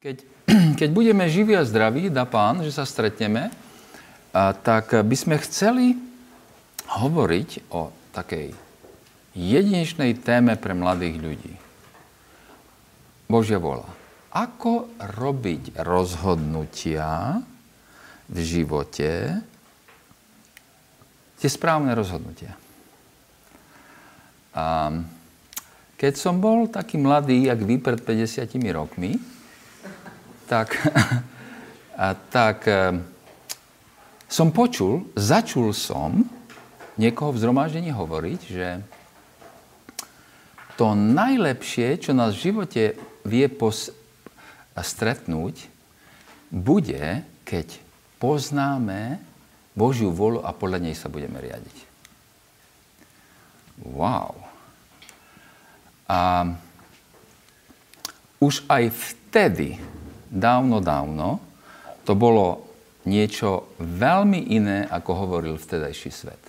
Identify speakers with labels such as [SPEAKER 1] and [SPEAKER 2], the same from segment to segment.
[SPEAKER 1] Keď, keď budeme živí a zdraví, dá pán, že sa stretneme, a, tak by sme chceli hovoriť o takej jedinečnej téme pre mladých ľudí. Božia vola. Ako robiť rozhodnutia v živote, tie správne rozhodnutia. A keď som bol taký mladý, jak vy pred 50 rokmi, tak, a, tak e, som počul, začul som niekoho v zhromaždení hovoriť, že to najlepšie, čo nás v živote vie pos- stretnúť, bude, keď poznáme Božiu volu a podľa nej sa budeme riadiť. Wow. A už aj vtedy dávno, dávno, to bolo niečo veľmi iné, ako hovoril vtedajší svet.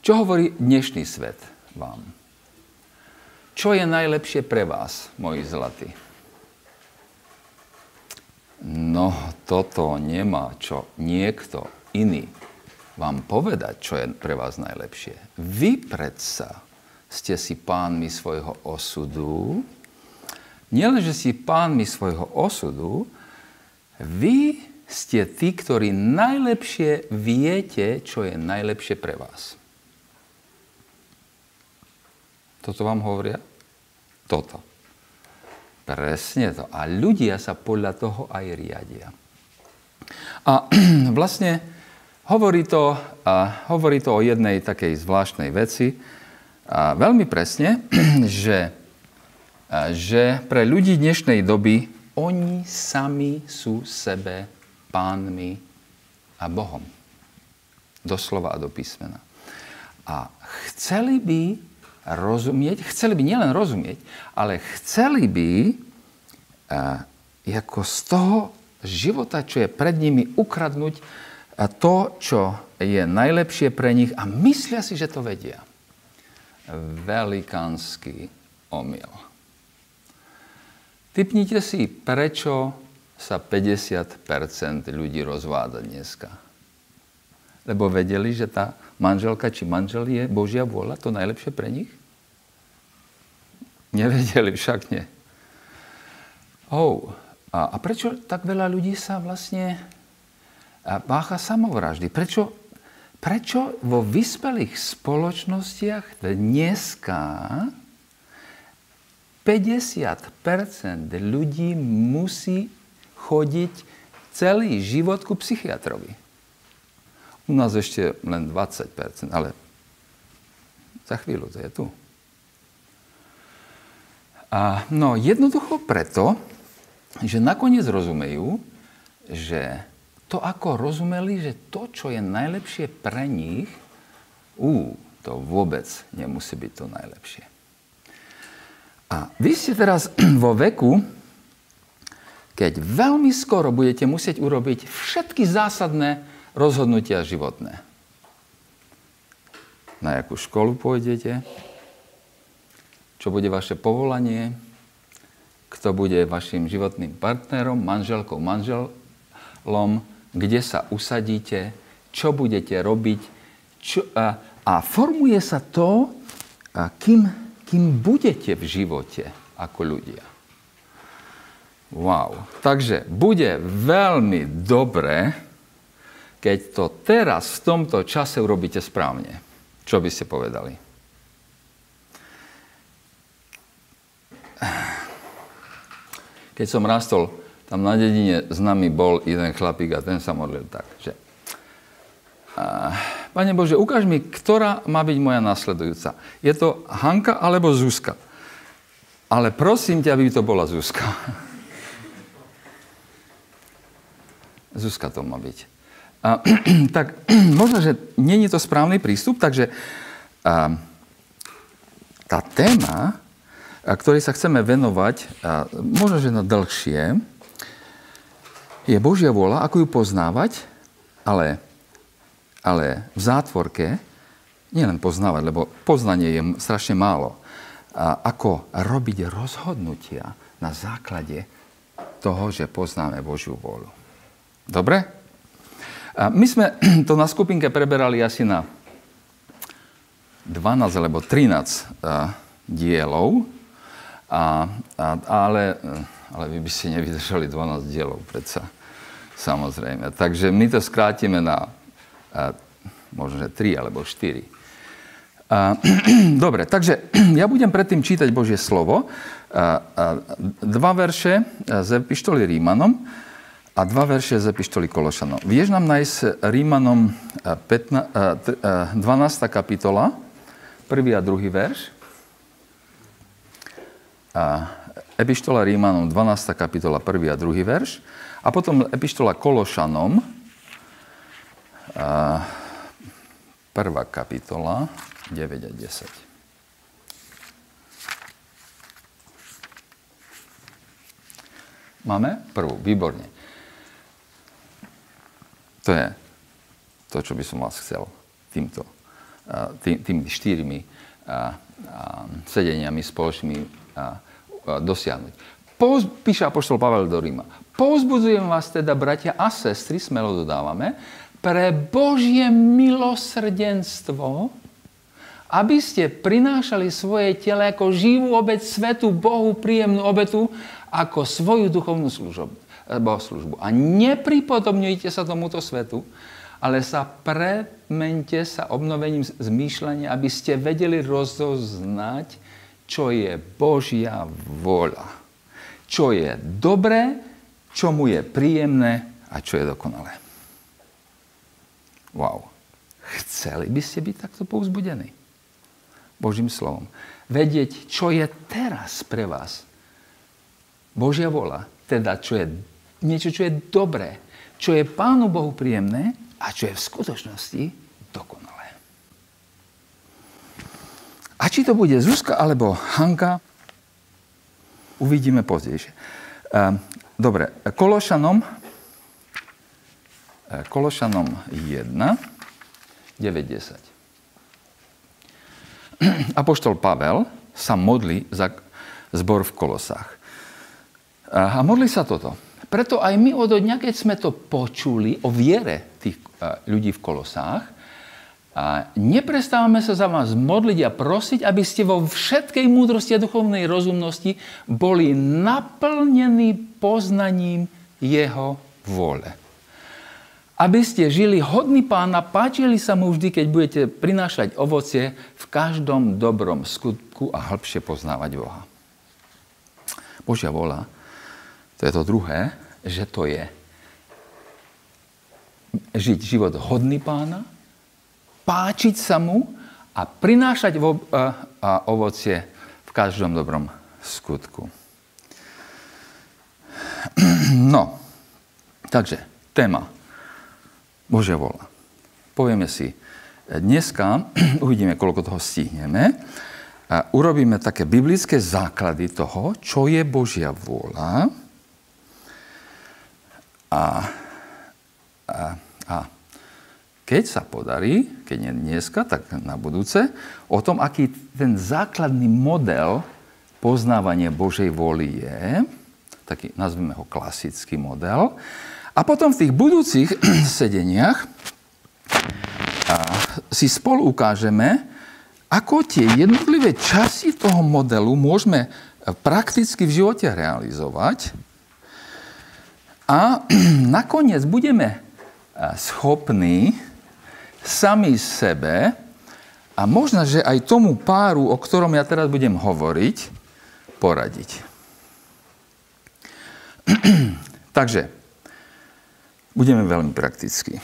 [SPEAKER 1] Čo hovorí dnešný svet vám? Čo je najlepšie pre vás, moji zlatí? No, toto nemá čo niekto iný vám povedať, čo je pre vás najlepšie. Vy predsa ste si pánmi svojho osudu, nielen, si pánmi svojho osudu, vy ste tí, ktorí najlepšie viete, čo je najlepšie pre vás. Toto vám hovoria? Toto. Presne to. A ľudia sa podľa toho aj riadia. A vlastne hovorí to, a hovorí to o jednej takej zvláštnej veci, a veľmi presne, že že pre ľudí dnešnej doby oni sami sú sebe pánmi a Bohom. Doslova a do písmena. A chceli by rozumieť, chceli by nielen rozumieť, ale chceli by ako z toho života, čo je pred nimi, ukradnúť to, čo je najlepšie pre nich a myslia si, že to vedia. Velikánsky omyl. Typnite si, prečo sa 50% ľudí rozváda dneska. Lebo vedeli, že tá manželka či manžel je Božia vôľa, to najlepšie pre nich? Nevedeli, však nie. Oh, a, a prečo tak veľa ľudí sa vlastne pácha samovraždy? Prečo, prečo vo vyspelých spoločnostiach dneska 50% ľudí musí chodiť celý život ku psychiatrovi. U nás ešte len 20% ale za chvíľu to je tu. A, no jednoducho preto, že nakoniec rozumejú, že to ako rozumeli, že to, čo je najlepšie pre nich, ú, to vôbec nemusí byť to najlepšie. A vy ste teraz vo veku, keď veľmi skoro budete musieť urobiť všetky zásadné rozhodnutia životné. Na jakú školu pôjdete, čo bude vaše povolanie, kto bude vašim životným partnerom, manželkou, manželom, kde sa usadíte, čo budete robiť. Čo, a, a formuje sa to, a kým kým budete v živote ako ľudia. Wow. Takže bude veľmi dobré, keď to teraz v tomto čase urobíte správne. Čo by ste povedali? Keď som rastol, tam na dedine s nami bol jeden chlapík a ten sa modlil tak, že Pane Bože, ukáž mi, ktorá má byť moja nasledujúca. Je to Hanka alebo Zuzka? Ale prosím ťa, aby to bola Zuzka. Zuzka to má byť. A, tak možno, že nie je to správny prístup, takže a, tá téma, a, ktorej sa chceme venovať, a, možno, že na dlhšie, je Božia vôľa, ako ju poznávať, ale ale v zátvorke nielen poznávať, lebo poznanie je strašne málo. A ako robiť rozhodnutia na základe toho, že poznáme Božiu vôľu. Dobre? A my sme to na skupinke preberali asi na 12 alebo 13 dielov, a, a, ale, ale vy by ste nevydržali 12 dielov predsa, samozrejme. Takže my to skrátime na a, možno, že 3 alebo 4. A, dobre, takže ja budem predtým čítať Božie slovo. A, a, dva verše z epištoly Rímanom a dva verše z epištoly Kološanom. Vieš nám nájsť Rímanom 15, 12. kapitola, prvý a druhý verš. A Epištola Rímanom, 12. kapitola, prvý a druhý verš. A potom Epištola Kološanom, prvá kapitola, 9 a 10. Máme? Prvú, výborne. To je to, čo by som vás chcel týmto tými štyrmi sedeniami spoločnými dosiahnuť. píše Apoštol Pavel do Ríma. Povzbudzujem vás teda, bratia a sestry, smelo dodávame, pre Božie milosrdenstvo, aby ste prinášali svoje tele ako živú obec svetu, Bohu príjemnú obetu, ako svoju duchovnú službu. A nepripodobňujte sa tomuto svetu, ale sa premente sa obnovením zmýšľania, aby ste vedeli rozoznať, čo je Božia vôľa. Čo je dobré, čo mu je príjemné a čo je dokonalé. Wow. Chceli by ste byť takto povzbudení? Božím slovom. Vedieť, čo je teraz pre vás. Božia vola, teda čo je niečo, čo je dobré, čo je Pánu Bohu príjemné a čo je v skutočnosti dokonalé. A či to bude Zuzka alebo Hanka, uvidíme pozdejšie. Ehm, dobre, Kološanom, Kološanom 1, 9.10. Apoštol Pavel sa modlí za zbor v Kolosách. A modlí sa toto. Preto aj my od dňa, keď sme to počuli o viere tých ľudí v Kolosách, a neprestávame sa za vás modliť a prosiť, aby ste vo všetkej múdrosti a duchovnej rozumnosti boli naplnení poznaním Jeho vôle. Aby ste žili hodný pána, páčili sa mu vždy, keď budete prinášať ovocie v každom dobrom skutku a hĺbšie poznávať Boha. Božia vola, to je to druhé, že to je žiť život hodný pána, páčiť sa mu a prinášať vo, a, a ovocie v každom dobrom skutku. No, takže téma Božia vola. Povieme si, dneska uvidíme, koľko toho stihneme. A urobíme také biblické základy toho, čo je Božia vôľa. A a, a keď sa podarí, keď nie dneska, tak na budúce, o tom, aký ten základný model poznávania Božej vôly je, taký, nazvime ho klasický model, a potom v tých budúcich sedeniach si spolu ukážeme, ako tie jednotlivé časti toho modelu môžeme prakticky v živote realizovať. A nakoniec budeme schopní sami sebe a možno, že aj tomu páru, o ktorom ja teraz budem hovoriť, poradiť. Takže, budeme veľmi prakticky.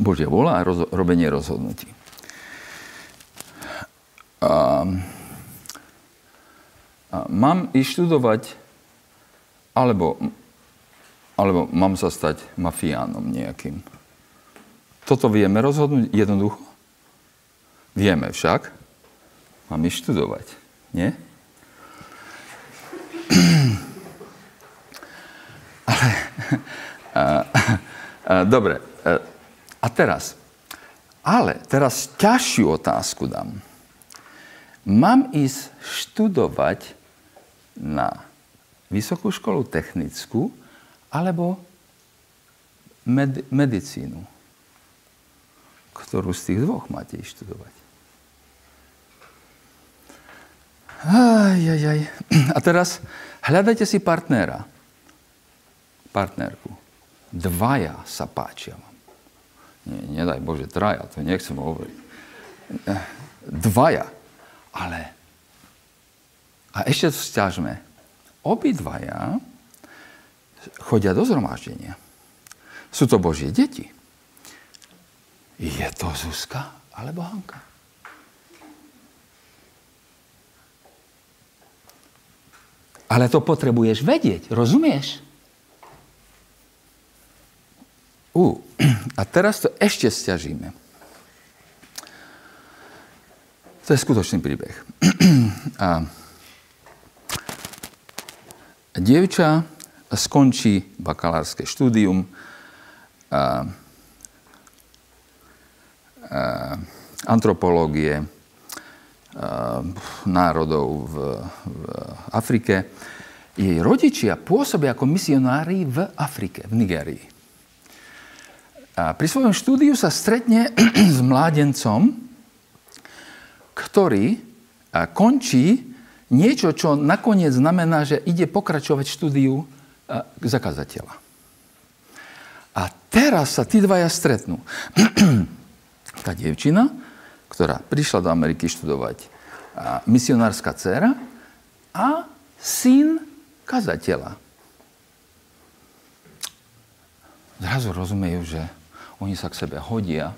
[SPEAKER 1] Božia vola a roz- robenie rozhodnutí. A, a mám ísť študovať, alebo alebo mám sa stať mafiánom nejakým. Toto vieme rozhodnúť jednoducho? Vieme však. Mám študovať. Nie? Ale... Dobre. A teraz. Ale teraz ťažšiu otázku dám. Mám ísť študovať na vysokú školu technickú alebo med- medicínu, ktorú z tých dvoch máte študovať. Aj, aj, aj. A teraz hľadajte si partnera, partnerku. Dvaja sa páčia vám. Nie, nedaj Bože, traja, to nechcem hovoriť. Dvaja. Ale a ešte to stiažme. Obidvaja chodia do zhromaždenia. Sú to Božie deti. Je to Zuzka alebo Hanka? Ale to potrebuješ vedieť, rozumieš? U, a teraz to ešte stiažíme. To je skutočný príbeh. A dievča skončí bakalárske štúdium a, a, antropológie a, národov v, v Afrike. Jej rodičia pôsobia ako misionári v Afrike, v Nigérii. A pri svojom štúdiu sa stretne s mládencom, ktorý končí niečo, čo nakoniec znamená, že ide pokračovať štúdiu zakazateľa. A teraz sa tí dvaja stretnú. Tá dievčina, ktorá prišla do Ameriky študovať misionárska dcera a syn kazateľa. Zrazu rozumejú, že oni sa k sebe hodia.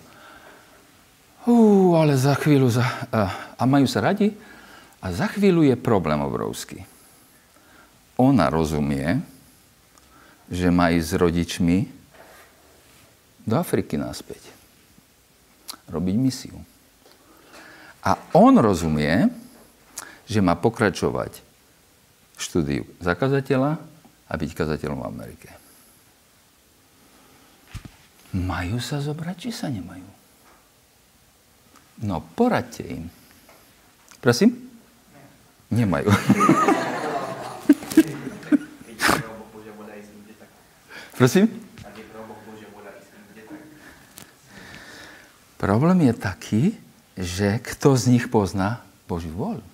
[SPEAKER 1] Ú, ale za chvíľu... Za, a, a majú sa radi. A za chvíľu je problém obrovský. Ona rozumie, že má ísť s rodičmi do Afriky naspäť. Robiť misiu. A on rozumie, že má pokračovať štúdiu zakazateľa a byť kazateľom v Amerike. Majú sa zobrať, či sa nemajú? No, poradte im. Prosím? Nemajú. Prosím? Problém je taký, že kto z nich pozná Božiu voľu?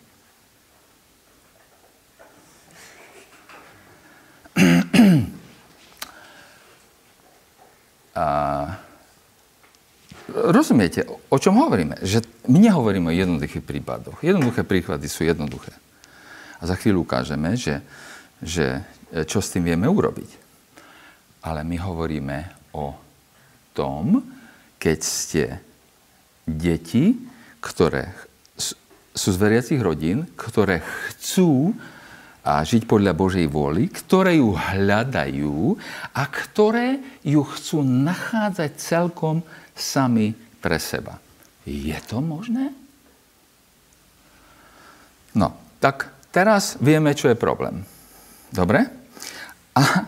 [SPEAKER 1] Rozumiete, o čom hovoríme? Že my nehovoríme o jednoduchých prípadoch. Jednoduché príklady sú jednoduché. A za chvíľu ukážeme, že, že čo s tým vieme urobiť. Ale my hovoríme o tom, keď ste deti, ktoré sú z veriacich rodín, ktoré chcú a žiť podľa Božej vôly, ktoré ju hľadajú a ktoré ju chcú nachádzať celkom sami pre seba. Je to možné? No, tak teraz vieme, čo je problém. Dobre? A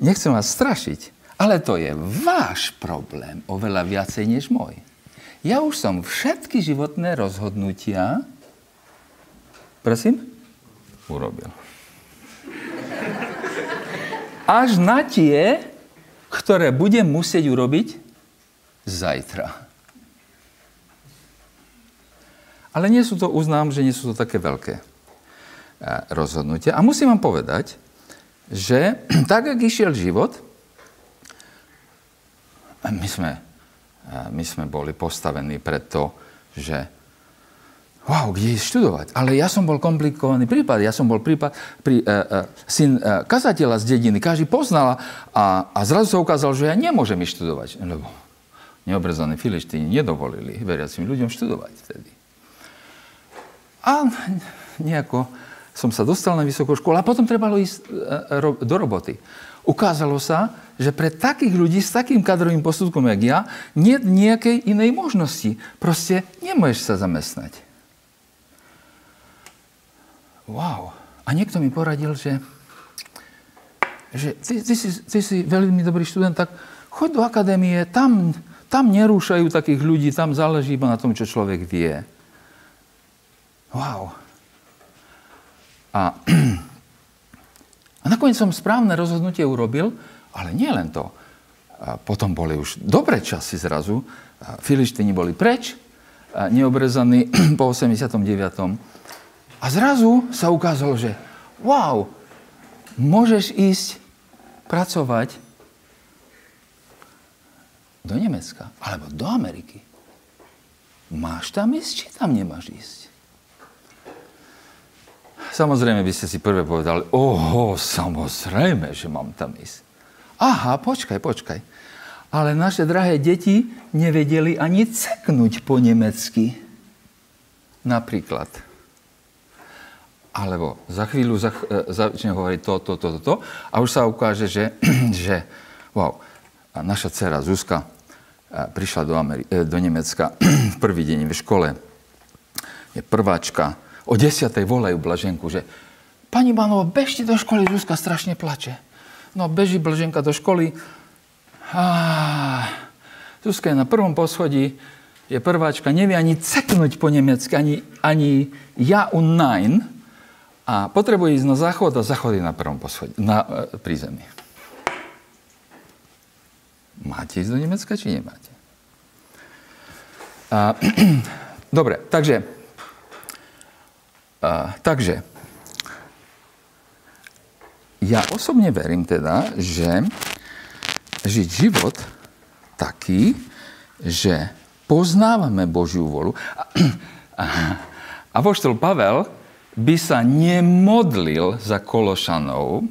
[SPEAKER 1] nechcem vás strašiť, ale to je váš problém oveľa viacej než môj. Ja už som všetky životné rozhodnutia, prosím, urobil až na tie, ktoré budem musieť urobiť zajtra. Ale nie sú to, uznám, že nie sú to také veľké eh, rozhodnutia. A musím vám povedať, že tak, ak išiel život, my sme, eh, my sme boli postavení pred to, že wow, kde ísť študovať. Ale ja som bol komplikovaný prípad. Ja som bol prípad, pri, uh, uh, syn uh, kazateľa z dediny. Každý poznal a, a zrazu sa ukázal, že ja nemôžem ísť študovať. Lebo neobrezaní filištíni nedovolili veriacim ľuďom študovať vtedy. A nejako som sa dostal na vysokú školu a potom trebalo ísť uh, do roboty. Ukázalo sa, že pre takých ľudí s takým kadrovým posudkom, jak ja, nie nejakej inej možnosti. Proste nemôžeš sa zamestnať wow. A niekto mi poradil, že, že ty, ty, si, ty si veľmi dobrý študent, tak choď do akadémie, tam, tam nerúšajú takých ľudí, tam záleží iba na tom, čo človek vie. Wow. A, a nakoniec som správne rozhodnutie urobil, ale nie len to. A potom boli už dobré časy zrazu. Filištíni boli preč, neobrezaní po 89. A zrazu sa ukázalo, že wow, môžeš ísť pracovať do Nemecka alebo do Ameriky. Máš tam ísť, či tam nemáš ísť? Samozrejme by ste si prvé povedali, oho, samozrejme, že mám tam ísť. Aha, počkaj, počkaj. Ale naše drahé deti nevedeli ani ceknúť po nemecky. Napríklad. Alebo za chvíľu za, e, začne hovoriť to, to, to, to, to a už sa ukáže, že, že wow, naša dcera Zuzka e, prišla do, Ameri- e, do Nemecka v prvý deň v škole. Je prváčka. O desiatej volajú Blaženku, že pani Banova, bežte do školy, Zuzka strašne plače. No beží Blaženka do školy. A Zuzka je na prvom poschodí, je prváčka, nevie ani ceknúť po nemecky, ani, ani ja un nein. A potrebuje ísť na záchod a záchod je na prvom poschodí, na, e, pri. Máte ísť do Nemecka, či nemáte? A, dobre, takže, a, takže, ja osobne verím teda, že žiť život taký, že poznávame Božiu volu. A, a, poštol Pavel by sa nemodlil za Kološanov,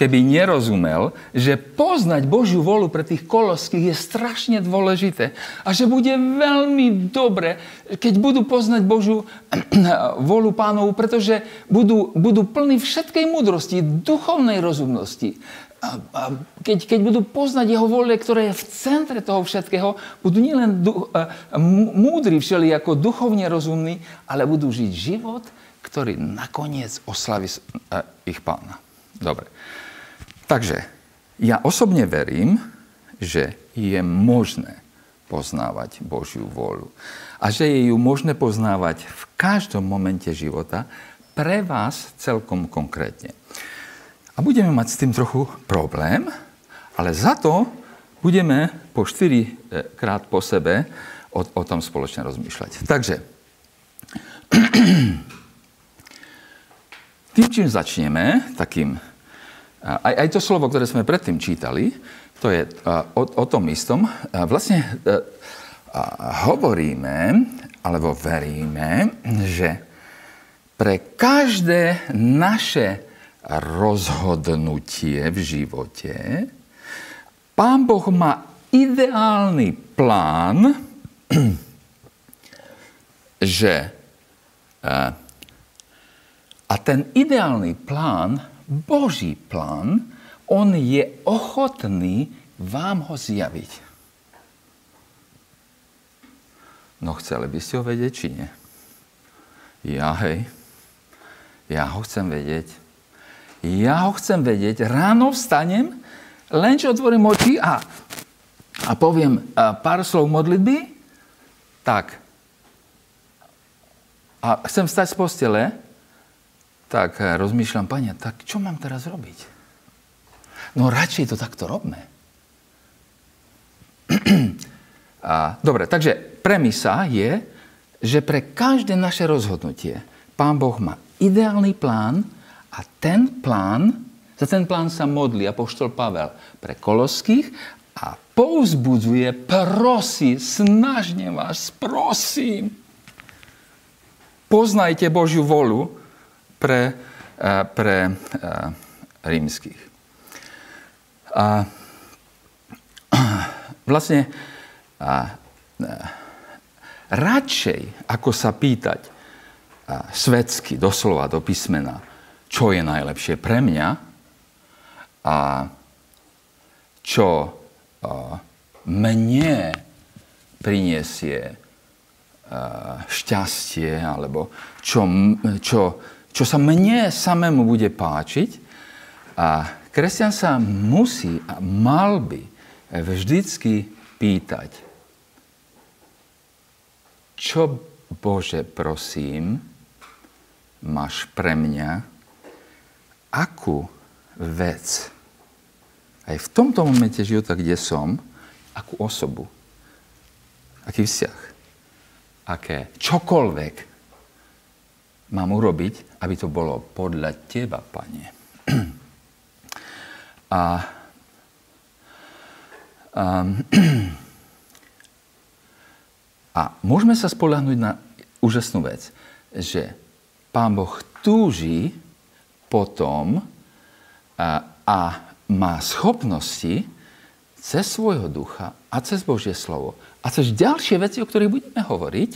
[SPEAKER 1] keby nerozumel, že poznať Božiu volu pre tých koloských je strašne dôležité a že bude veľmi dobre, keď budú poznať Božiu volu pánovu, pretože budú, budú plní všetkej múdrosti, duchovnej rozumnosti. A, a keď, keď budú poznať jeho vole, ktoré je v centre toho všetkého, budú nielen du, a, múdri všeli ako duchovne rozumní, ale budú žiť život, ktorý nakoniec oslaví ich pána. Dobre. Takže ja osobne verím, že je možné poznávať Božiu vôľu. A že je ju možné poznávať v každom momente života pre vás celkom konkrétne. A budeme mať s tým trochu problém, ale za to budeme po 4 krát po sebe o, o tom spoločne rozmýšľať. Takže, tým, čím začneme, takým aj, aj to slovo, ktoré sme predtým čítali, to je o, o tom istom. Vlastne hovoríme, alebo veríme, že pre každé naše rozhodnutie v živote Pán Boh má ideálny plán, že a ten ideálny plán Boží plán, on je ochotný vám ho zjaviť. No chceli by ste ho vedieť, či nie? Ja, hej. Ja ho chcem vedieť. Ja ho chcem vedieť. Ráno vstanem, len čo otvorím oči a, a poviem a pár slov modlitby, tak. A chcem stať z postele, tak eh, rozmýšľam, pane, tak čo mám teraz robiť? No radšej to takto robme. A, dobre, takže premisa je, že pre každé naše rozhodnutie Pán Boh má ideálny plán a ten plán, za ten plán sa modlí apoštol Pavel pre koloských a pouzbudzuje, prosí, snažne vás, prosím, poznajte Božiu volu, pre, eh, pre eh, rímskych. A vlastne a, eh, radšej, ako sa pýtať a, svetsky, doslova do písmena, čo je najlepšie pre mňa a čo a, mne priniesie šťastie, alebo čo, čo čo sa mne samému bude páčiť. A kresťan sa musí a mal by vždycky pýtať, čo Bože, prosím, máš pre mňa, akú vec. Aj v tomto momente života, kde som, akú osobu, aký vzťah, aké čokoľvek mám urobiť, aby to bolo podľa Teba, Pane. A, a, a môžeme sa spolahnuť na úžasnú vec, že Pán Boh túži potom a, a má schopnosti cez svojho ducha a cez Božie slovo a cez ďalšie veci, o ktorých budeme hovoriť,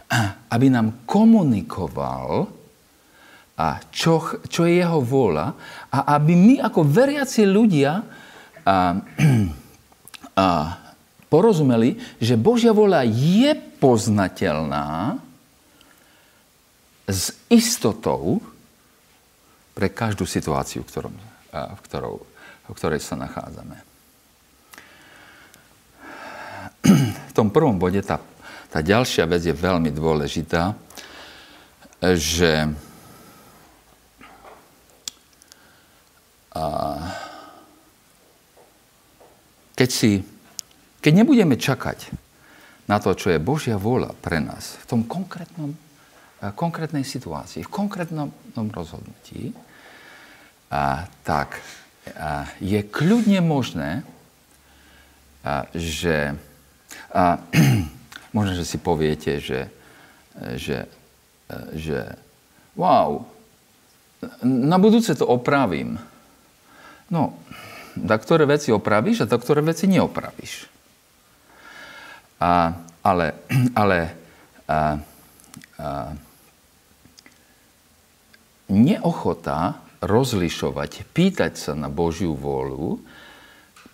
[SPEAKER 1] aby nám komunikoval, a čo, čo je jeho vôľa a aby my ako veriaci ľudia a, a, porozumeli, že Božia vôľa je poznateľná s istotou pre každú situáciu, v, ktorom, v, ktorou, v ktorej sa nachádzame. V tom prvom bode tá, tá ďalšia vec je veľmi dôležitá, že a, keď, si, keď nebudeme čakať na to, čo je Božia vôľa pre nás v tom konkrétnom konkrétnej situácii, v konkrétnom rozhodnutí, a, tak a, je kľudne možné, a, že a, možno, že si poviete, že, že, že wow, na budúce to opravím. No, da ktoré veci opravíš a da ktoré veci neopravíš. A, ale ale a, a, neochota rozlišovať, pýtať sa na Božiu vôľu,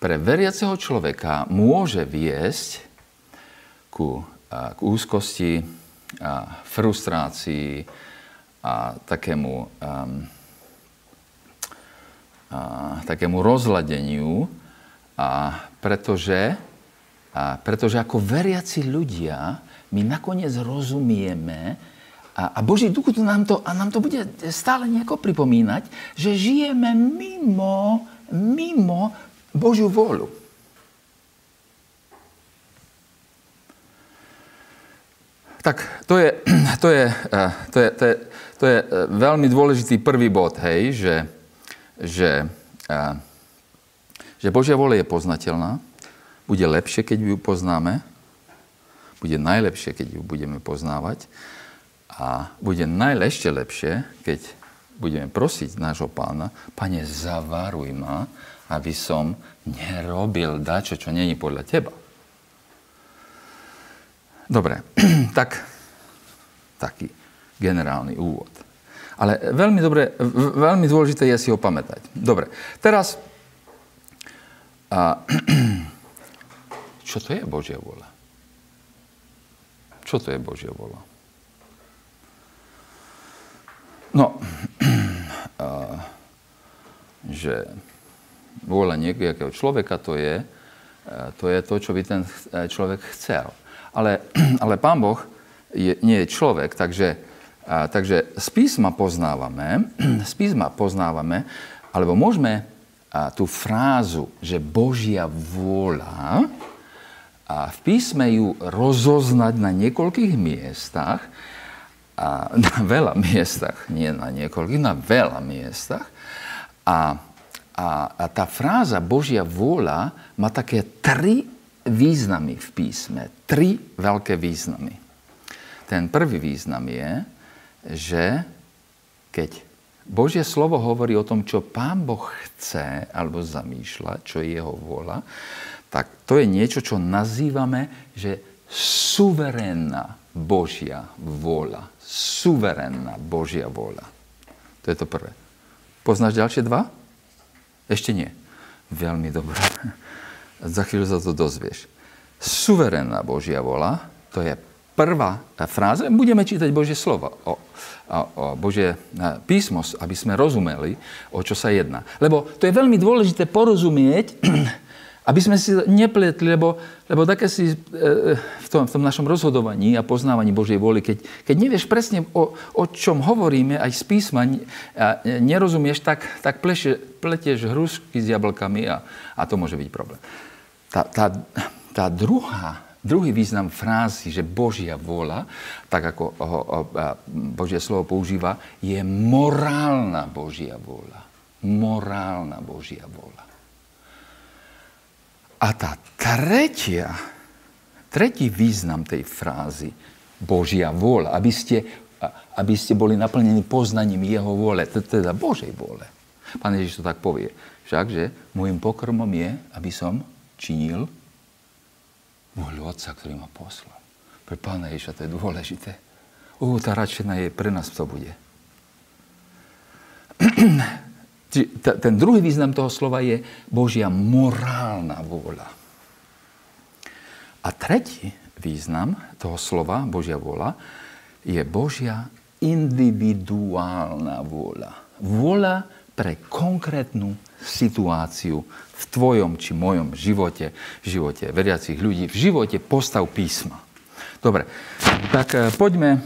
[SPEAKER 1] pre veriaceho človeka môže viesť ku, k úzkosti, a frustrácii a takému, a, a, takému rozladeniu, a pretože, a pretože ako veriaci ľudia my nakoniec rozumieme, a, a Boží duch nám to, a nám to bude stále nejako pripomínať, že žijeme mimo, mimo Božiu vôľu. Tak to je, to je, eh, to je, to je, to je eh, veľmi dôležitý prvý bod, hej, že, že, eh, že Božia vôľa je poznateľná, bude lepšie, keď ju poznáme, bude najlepšie, keď ju budeme poznávať a bude najlepšie lepšie, keď budeme prosiť nášho pána, pane, zavaruj ma, aby som nerobil dačo, čo není podľa teba. Dobre, tak taký generálny úvod. Ale veľmi, dobre, veľmi dôležité je si ho pamätať. Dobre, teraz, a, čo to je Božia vola? Čo to je Božia vola? No, že vôľa nejakého človeka to je, to je to, čo by ten človek chcel. Ale, ale Pán Boh je, nie je človek, takže, takže z písma poznávame, z písma poznávame, alebo môžeme tú frázu, že Božia vôľa, a v písme ju rozoznať na niekoľkých miestach, a na veľa miestach, nie na niekoľkých, na veľa miestach. A, a, a tá fráza Božia vôľa má také tri významy v písme. Tri veľké významy. Ten prvý význam je, že keď Božie slovo hovorí o tom, čo Pán Boh chce alebo zamýšľa, čo je jeho vôľa, tak to je niečo, čo nazývame, že suverénna Božia vôľa suverénna Božia vôľa. To je to prvé. Poznáš ďalšie dva? Ešte nie. Veľmi dobré. Za chvíľu sa to dozvieš. Suverénna Božia vôľa, to je prvá fráza. Budeme čítať Božie slovo, o, o, Božie písmo, aby sme rozumeli, o čo sa jedná. Lebo to je veľmi dôležité porozumieť, Aby sme si nepletli, lebo, lebo také si e, v tom, v tom našom rozhodovaní a poznávaní Božej vôly, keď, keď nevieš presne, o, o čom hovoríme, aj z písma, a nerozumieš, tak, tak pleše, pletieš hrušky s jablkami a, a to môže byť problém. Tá, tá, tá druhá, druhý význam frázy, že Božia vôľa, tak ako ho, ho, Božie slovo používa, je morálna Božia vôľa. Morálna Božia vôľa. A tá tretia, tretí význam tej frázy, Božia vôľa, aby ste, aby ste boli naplnení poznaním Jeho vôle, teda Božej vôle. Pán Ježiš to tak povie. Však, že môjim pokrmom je, aby som činil vôľu Otca, ktorý ma poslal. Pre Pána Ježiša to je dôležité. Ú, tá radšená je pre nás to bude. ten druhý význam toho slova je Božia morálna vôľa. A tretí význam toho slova, Božia vôľa, je Božia individuálna vôľa. Vôľa pre konkrétnu situáciu v tvojom či mojom živote, v živote veriacich ľudí, v živote postav písma. Dobre, tak eh, poďme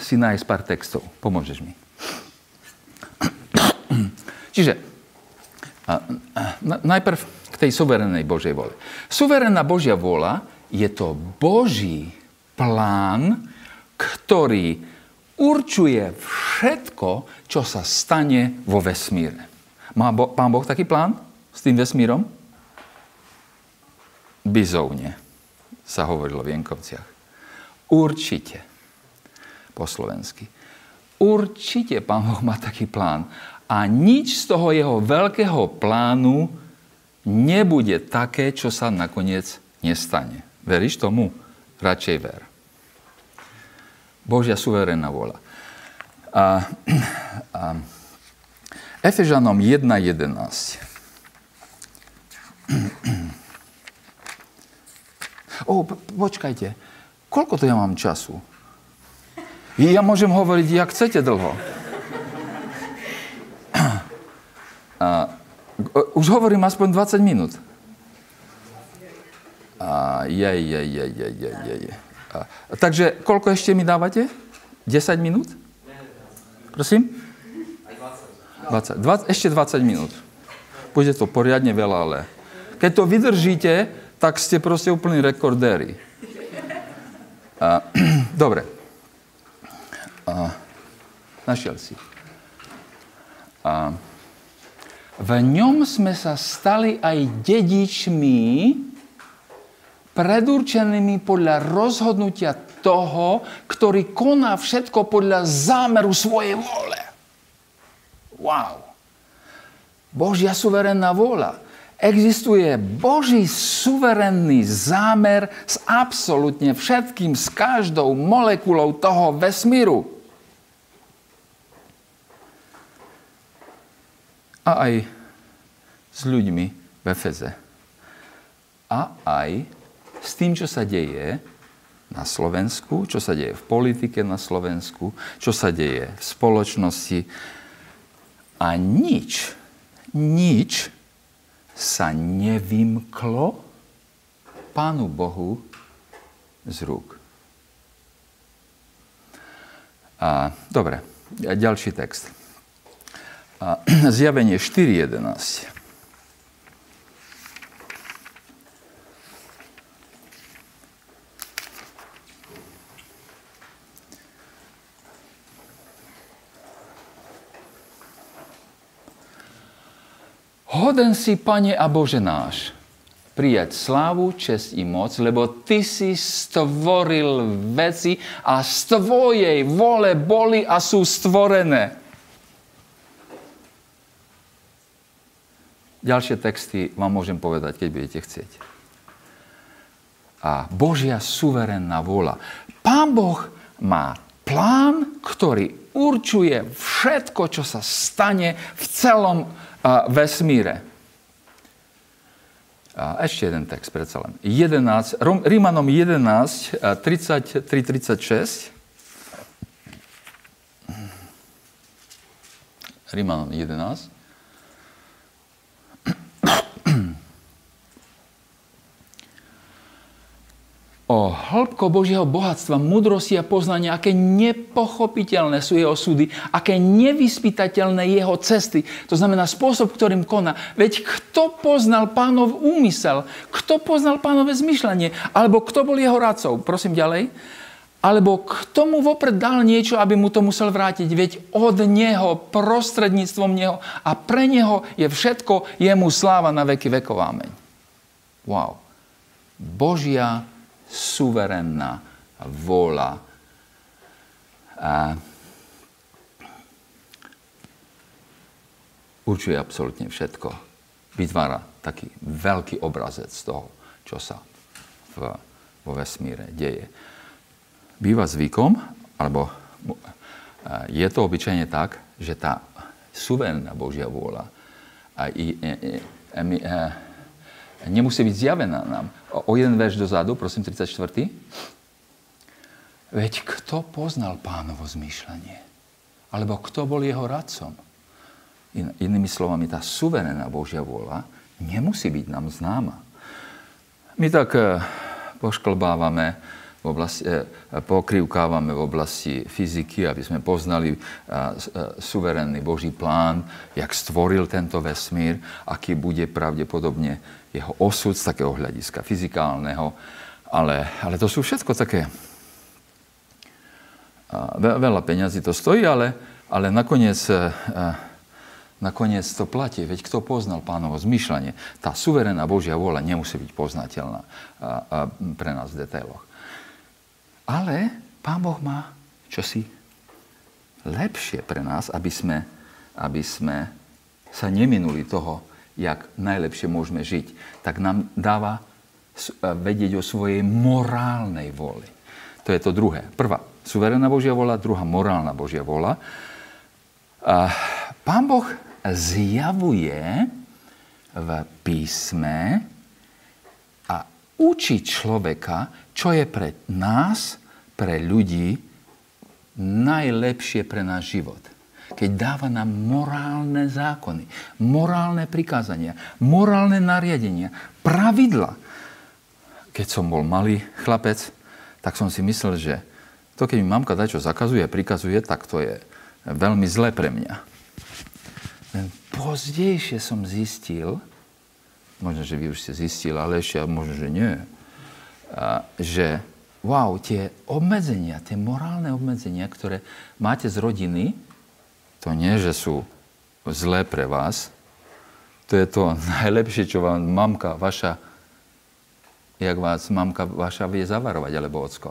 [SPEAKER 1] si nájsť pár textov. Pomôžeš mi. Čiže najprv k tej suverénnej Božej vole. Suverénna Božia vola je to Boží plán, ktorý určuje všetko, čo sa stane vo vesmíre. Má bo, pán Boh taký plán s tým vesmírom? Bizovne sa hovorilo v Jenkovciach. Určite. Po slovensky. Určite pán Boh má taký plán a nič z toho jeho veľkého plánu nebude také, čo sa nakoniec nestane. Veríš tomu? Radšej ver. Božia suverénna vôľa. A, a Efežanom 1.11. O, počkajte. Koľko to ja mám času? Ja môžem hovoriť, jak chcete dlho. A, už hovorím aspoň 20 minút. A, je, je, je, je, je, je, je. A, takže koľko ešte mi dávate? 10 minút? Prosím? 20. 20. Ešte 20 minút. Bude to poriadne veľa, ale keď to vydržíte, tak ste proste úplní rekordéri. A, dobre. A, našiel si. A, v ňom sme sa stali aj dedičmi, predurčenými podľa rozhodnutia toho, ktorý koná všetko podľa zámeru svojej vôle. Wow. Božia suverénna vôľa. Existuje Boží suverénny zámer s absolútne všetkým, s každou molekulou toho vesmíru. a aj s ľuďmi v Efeze. A aj s tým, čo sa deje na Slovensku, čo sa deje v politike na Slovensku, čo sa deje v spoločnosti. A nič, nič sa nevymklo Pánu Bohu z rúk. A, dobre, ďalší text. A zjavenie 4.11. Hoden si, Pane a Bože náš, prijať slávu, čest i moc, lebo Ty si stvoril veci a z Tvojej vole boli a sú stvorené. Ďalšie texty vám môžem povedať, keď budete chcieť. A Božia suverénna vôľa. Pán Boh má plán, ktorý určuje všetko, čo sa stane v celom vesmíre. Ešte jeden text predsa len. 11, Rímanom 11, 33-36. Rímanom 11. o hĺbko Božieho bohatstva, mudrosti a poznania, aké nepochopiteľné sú jeho súdy, aké nevyspytateľné jeho cesty. To znamená spôsob, ktorým koná. Veď kto poznal pánov úmysel? Kto poznal pánové zmyšľanie? Alebo kto bol jeho radcov? Prosím ďalej. Alebo kto mu vopred dal niečo, aby mu to musel vrátiť? Veď od neho, prostredníctvom neho a pre neho je všetko, jemu sláva na veky vekov. Amen. Wow. Božia suverénna vôľa. A určuje absolútne všetko. Vytvára taký veľký obrazec toho, čo sa v, vo vesmíre deje. Býva zvykom, alebo je to obyčajne tak, že tá suverénna Božia vôľa a i, e, e, e, nemusí byť zjavená nám. O, jeden verš dozadu, prosím, 34. Veď kto poznal pánovo zmýšľanie? Alebo kto bol jeho radcom? In, inými slovami, tá suverená Božia vôľa nemusí byť nám známa. My tak e, pošklbávame v oblasti, e, pokrivkávame v oblasti fyziky, aby sme poznali e, suverénny Boží plán, jak stvoril tento vesmír, aký bude pravdepodobne jeho osud z takého hľadiska fyzikálneho. Ale, ale to sú všetko také... Veľa peňazí to stojí, ale, ale nakoniec, nakoniec to platí. Veď kto poznal pánovo zmýšľanie? Tá suverénna Božia vôľa nemusí byť poznateľná pre nás v detailoch. Ale Pán Boh má čosi lepšie pre nás, aby sme, aby sme sa neminuli toho, jak najlepšie môžeme žiť, tak nám dáva vedieť o svojej morálnej vôli. To je to druhé. Prvá, suverénna Božia vola, druhá, morálna Božia vola. Pán Boh zjavuje v písme a učí človeka, čo je pre nás, pre ľudí, najlepšie pre náš život keď dáva nám morálne zákony, morálne prikázania, morálne nariadenia, pravidla. Keď som bol malý chlapec, tak som si myslel, že to, keď mi mamka čo zakazuje, prikazuje, tak to je veľmi zlé pre mňa. Len pozdejšie som zistil, možno, že vy už ste zistili, ale ešte možno, že nie, že wow, tie obmedzenia, tie morálne obmedzenia, ktoré máte z rodiny, to nie, že sú zlé pre vás. To je to najlepšie, čo vám mamka vaša, jak vás mamka vaša vie zavarovať, alebo ocko.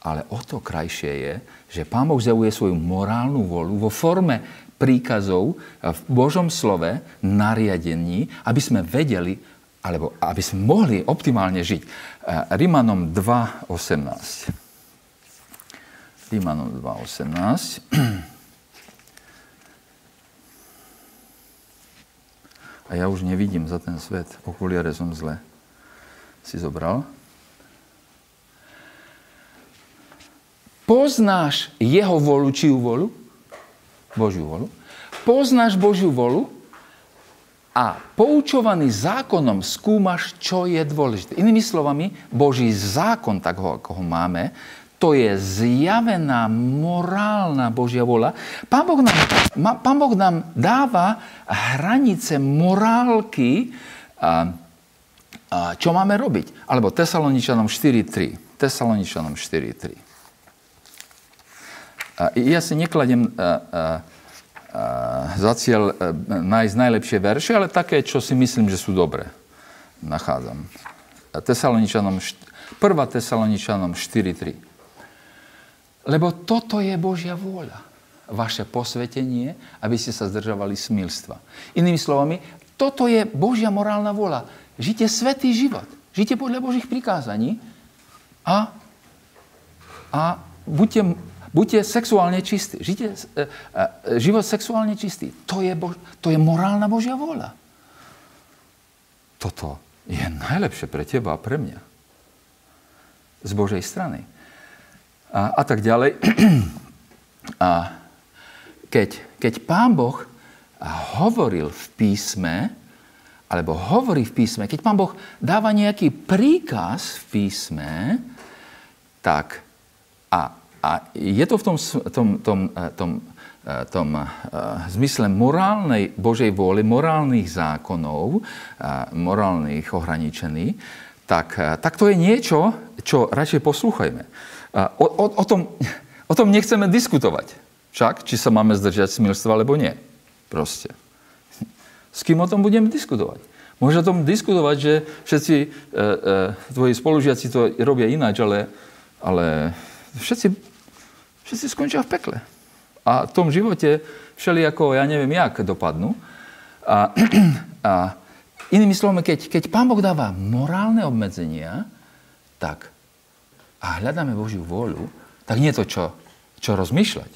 [SPEAKER 1] Ale o to krajšie je, že Pán Boh zjavuje svoju morálnu volu vo forme príkazov v Božom slove, nariadení, aby sme vedeli, alebo aby sme mohli optimálne žiť. Rímanom 2.18. Rímanom 2.18. A ja už nevidím za ten svet. Okuliare som zle si zobral. Poznáš jeho volu, čiu volu? Božiu volu. Poznáš Božiu volu a poučovaný zákonom skúmaš, čo je dôležité. Inými slovami, Boží zákon, tak ho, ako ho máme, to je zjavená morálna Božia vola. Pán Boh nám, Pán boh nám dáva hranice morálky, a, a, čo máme robiť. Alebo Tesaloničanom 4.3. Tesaloničanom 4.3. Ja si nekladem za cieľ nájsť najlepšie verše, ale také, čo si myslím, že sú dobré. Nachádzam. Tesaloničanom, 1. Tesaloničanom 4.3. Lebo toto je Božia vôľa. Vaše posvetenie, aby ste sa zdržovali smilstva. Inými slovami, toto je Božia morálna vôľa. Žite svetý život. Žite podľa Božích prikázaní a, a buďte, buďte sexuálne čistí. Žite e, e, život sexuálne čistý. To je, Bož, to je morálna Božia vôľa. Toto je najlepšie pre teba a pre mňa. Z Božej strany a, a tak ďalej. A keď, keď pán Boh hovoril v písme alebo hovorí v písme, keď pán Boh dáva nejaký príkaz v písme, tak a, a je to v tom, tom, tom, eh, tom, eh, tom uh, zmysle morálnej Božej vôly, morálnych zákonov, morálnych ohraničení, tak, uh, tak to je niečo, čo radšej poslúchajme. Uh, o, o, o, tom, o tom nechceme diskutovať. Však, či sa máme zdržať smilstva, alebo nie. Proste. S kým o tom budeme diskutovať? Môže o tom diskutovať, že všetci e, e, tvoji spolužiaci to robia ináč, ale, ale všetci, všetci skončia v pekle. A v tom živote všeli ako, ja neviem, jak dopadnú. A, a inými slovami, keď, keď Pán Boh dáva morálne obmedzenia, tak a hľadáme Božiu vôľu, tak nie je to, čo, čo rozmýšľať.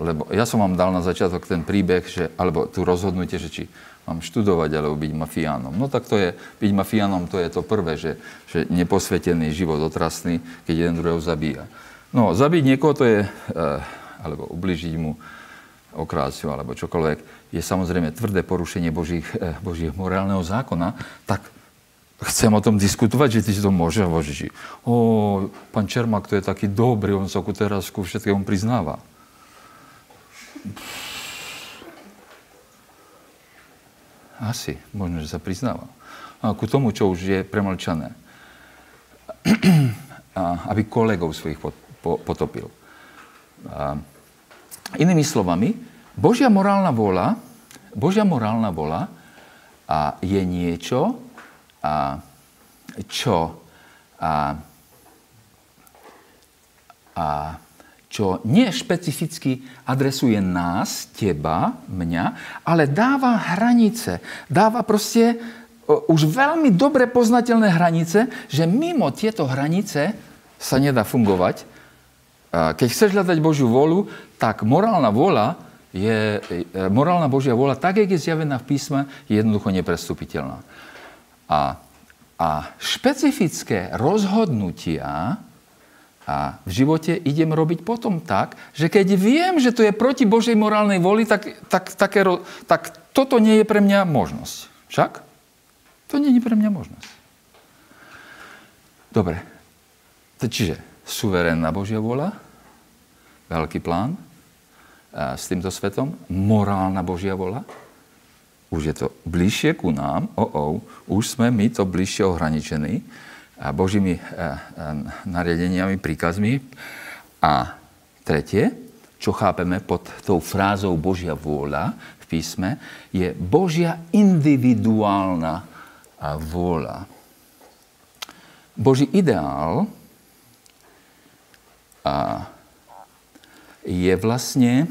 [SPEAKER 1] Lebo ja som vám dal na začiatok ten príbeh, že, alebo tu rozhodnutie, že či mám študovať alebo byť mafiánom. No tak to je, byť mafiánom to je to prvé, že, že neposvetený život otrasný, keď jeden druhého zabíja. No, zabiť niekoho to je, eh, alebo ubližiť mu okrásťu alebo čokoľvek, je samozrejme tvrdé porušenie Božích, eh, Božích morálneho zákona, tak chcem o tom diskutovať, že ty si to môže hovoriť, o, pán Čermak, to je taký dobrý, on sa ku teraz ku všetkému priznáva. Asi, možno, že sa priznáva. A ku tomu, čo už je premlčané. A aby kolegov svojich potopil. A inými slovami, Božia morálna vola, Božia morálna vola a je niečo, a, čo, a, a, čo nie špecificky adresuje nás, teba, mňa, ale dáva hranice. Dáva proste už veľmi dobre poznateľné hranice, že mimo tieto hranice sa nedá fungovať. Keď chceš hľadať Božiu volu, tak morálna vola je, e, morálna Božia vola, tak, jak je zjavená v písme, je jednoducho neprestupiteľná. A, a špecifické rozhodnutia a v živote idem robiť potom tak, že keď viem, že to je proti Božej morálnej voli, tak, tak, také, tak toto nie je pre mňa možnosť. Však? To nie je pre mňa možnosť. Dobre. Čiže suverénna Božia vola, veľký plán s týmto svetom, morálna Božia vola, už je to bližšie ku nám, oh, oh, už sme my to bližšie ohraničení Božími e, e, nariadeniami, príkazmi. A tretie, čo chápeme pod tou frázou Božia vôľa v písme, je Božia individuálna vôľa. Boží ideál je vlastne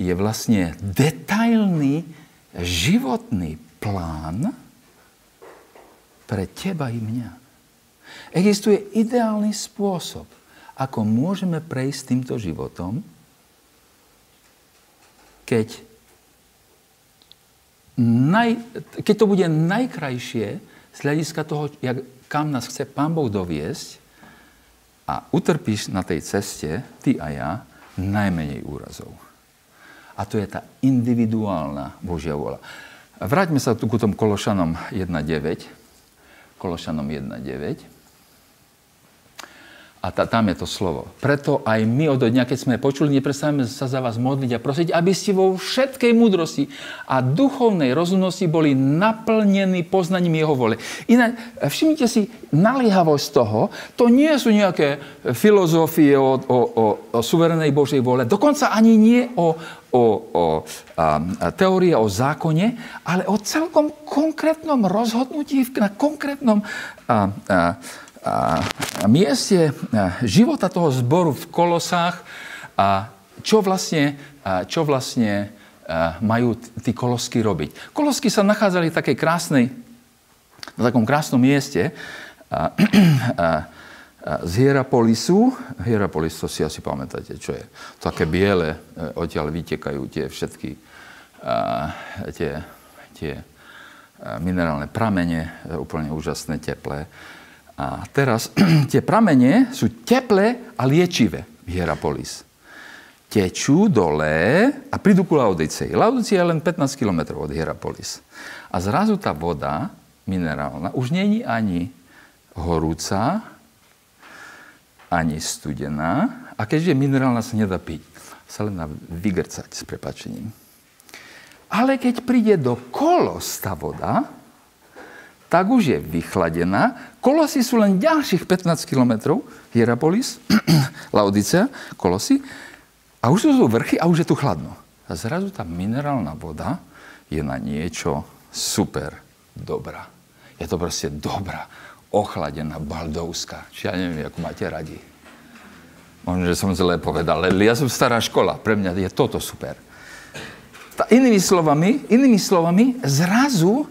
[SPEAKER 1] je vlastne detailný životný plán pre teba i mňa. Existuje ideálny spôsob, ako môžeme prejsť týmto životom, keď, naj, keď to bude najkrajšie z hľadiska toho, jak, kam nás chce Pán Boh doviesť a utrpíš na tej ceste, ty a ja, najmenej úrazov. A to je tá individuálna Božia vôľa. Vráťme sa tu ku tom Kološanom 1.9. Kološanom 1.9. A tá, tam je to slovo. Preto aj my od dňa, keď sme počuli, neprestávame sa za vás modliť a prosiť, aby ste vo všetkej múdrosti a duchovnej rozumnosti boli naplnení poznaním Jeho vole. Inak, všimnite si naliehavosť toho, to nie sú nejaké filozofie o, o, o, o suverenej Božej vole, dokonca ani nie o, o, o a, teórie o zákone, ale o celkom konkrétnom rozhodnutí na konkrétnom a, a, a mieste života toho zboru v Kolosách a čo vlastne, čo vlastne majú tí kolosky robiť. Kolosky sa nachádzali v takej krásnej, na takom krásnom mieste a, a, z Hierapolisu. Hierapolis, to si asi pamätáte, čo je. Také biele, e, odtiaľ vytekajú tie všetky a, tie, tie minerálne pramene, e, úplne úžasné, teplé. A teraz tie pramene sú teplé a liečivé v Hierapolis. tečú dole a prídu ku Laudicei. Laudicea je len 15 km od Hierapolis. A zrazu tá voda minerálna už není ani horúca, ani studená. A keďže minerálna, sa nedá piť. Sa len vygrcať s prepačením. Ale keď príde do kolos tá voda, tak už je vychladená. Kolosy sú len ďalších 15 kilometrov. Hierapolis, Laudicea, Kolosy. A už sú vrchy a už je tu chladno. A zrazu tá minerálna voda je na niečo super dobrá. Je to proste dobrá, ochladená, baldovská. Či ja neviem, ako máte radi. Možno, že som zle povedal, ale ja som stará škola. Pre mňa je toto super. Tá, inými slovami, inými slovami, zrazu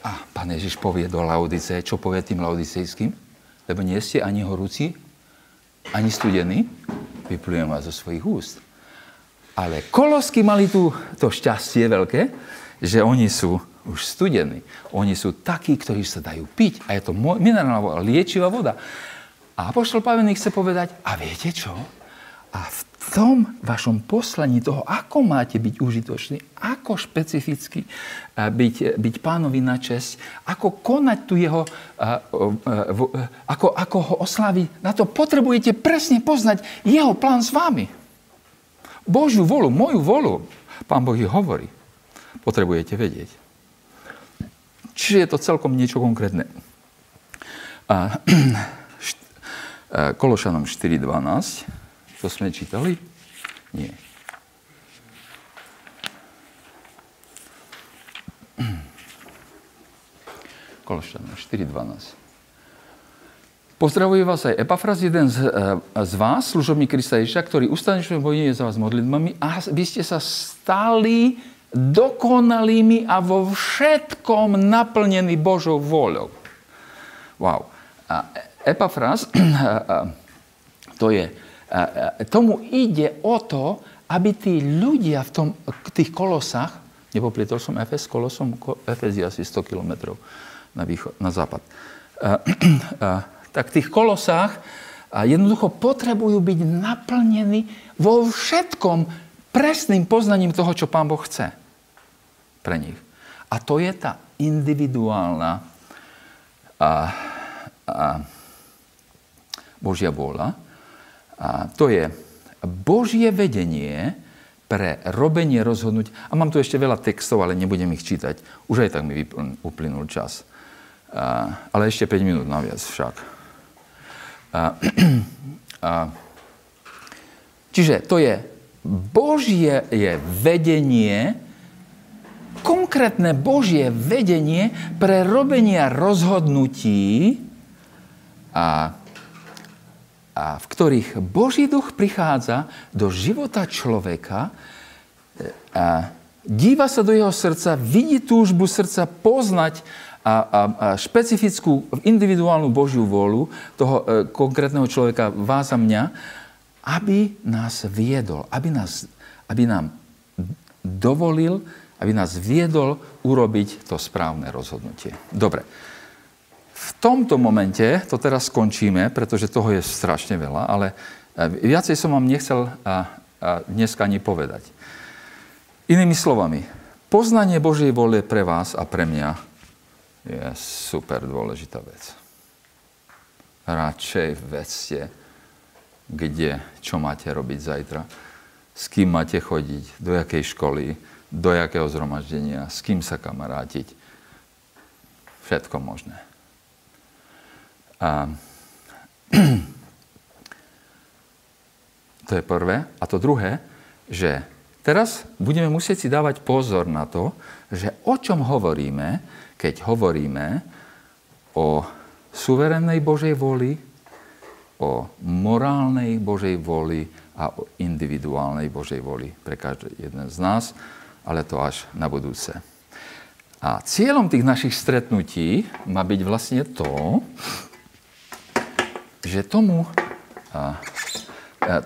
[SPEAKER 1] a pán Ježiš povie do Laudice, čo povie tým laudicejským? Lebo nie ste ani horúci, ani studení, vyplujem vás zo svojich úst. Ale kolosky mali tu to šťastie veľké, že oni sú už studení. Oni sú takí, ktorí sa dajú piť. A je to minerálna voda, liečivá voda. A Apoštol Pavel chce povedať, a viete čo? A v tom vašom poslaní toho, ako máte byť užitočný, ako špecificky eh, byť, byť pánovi na česť, ako konať tu jeho, eh, eh, ako, ako ho osláviť, na to potrebujete presne poznať jeho plán s vami. Božiu volu, moju volu, pán Boh hovorí. Potrebujete vedieť. Čiže je to celkom niečo konkrétne. Kološanom 4.12 to sme čítali? Nie. Kološťanom 4.12. Pozdravuje vás aj Epafras, jeden z, eh, z vás, služobník Krista Ježiša, ktorý ustanečne bojuje za vás modlitbami a vy ste sa stali dokonalými a vo všetkom naplnení Božou voľou. Wow. A Epafras, to je tomu ide o to, aby tí ľudia v tom, tých kolosách, nepoplietol som Efes, kolosom, Efes je asi 100 kilometrov na, východ, na západ, tak v tých kolosách jednoducho potrebujú byť naplnení vo všetkom presným poznaním toho, čo Pán Boh chce pre nich. A to je tá individuálna a, a, Božia vôľa, a to je Božie vedenie pre robenie rozhodnúť. A mám tu ešte veľa textov, ale nebudem ich čítať. Už aj tak mi uplynul čas. A, ale ešte 5 minút naviac však. A, a, čiže to je Božie je vedenie, konkrétne Božie vedenie pre robenia rozhodnutí a a v ktorých Boží duch prichádza do života človeka a díva sa do jeho srdca, vidí túžbu srdca poznať a, a, a špecifickú individuálnu Božiu vôľu toho e, konkrétneho človeka, vás a mňa, aby nás viedol, aby, nás, aby nám dovolil, aby nás viedol urobiť to správne rozhodnutie. Dobre. V tomto momente to teraz skončíme, pretože toho je strašne veľa, ale e, viacej som vám nechcel dneska ani povedať. Inými slovami, poznanie Božej vole pre vás a pre mňa je super dôležitá vec. Radšej vedzte, kde, čo máte robiť zajtra, s kým máte chodiť, do jakej školy, do jakého zhromaždenia, s kým sa kamarátiť. Všetko možné. A to je prvé. A to druhé, že teraz budeme musieť si dávať pozor na to, že o čom hovoríme, keď hovoríme o suverénnej Božej voli, o morálnej Božej voli a o individuálnej Božej voli pre každý jeden z nás, ale to až na budúce. A cieľom tých našich stretnutí má byť vlastne to, že tomu,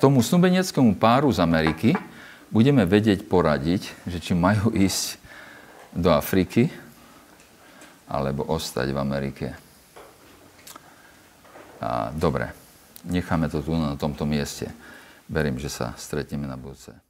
[SPEAKER 1] tomu snúbeneckému páru z Ameriky budeme vedieť poradiť, že či majú ísť do Afriky alebo ostať v Amerike. A, dobre, necháme to tu na tomto mieste. verím, že sa stretneme na budúce.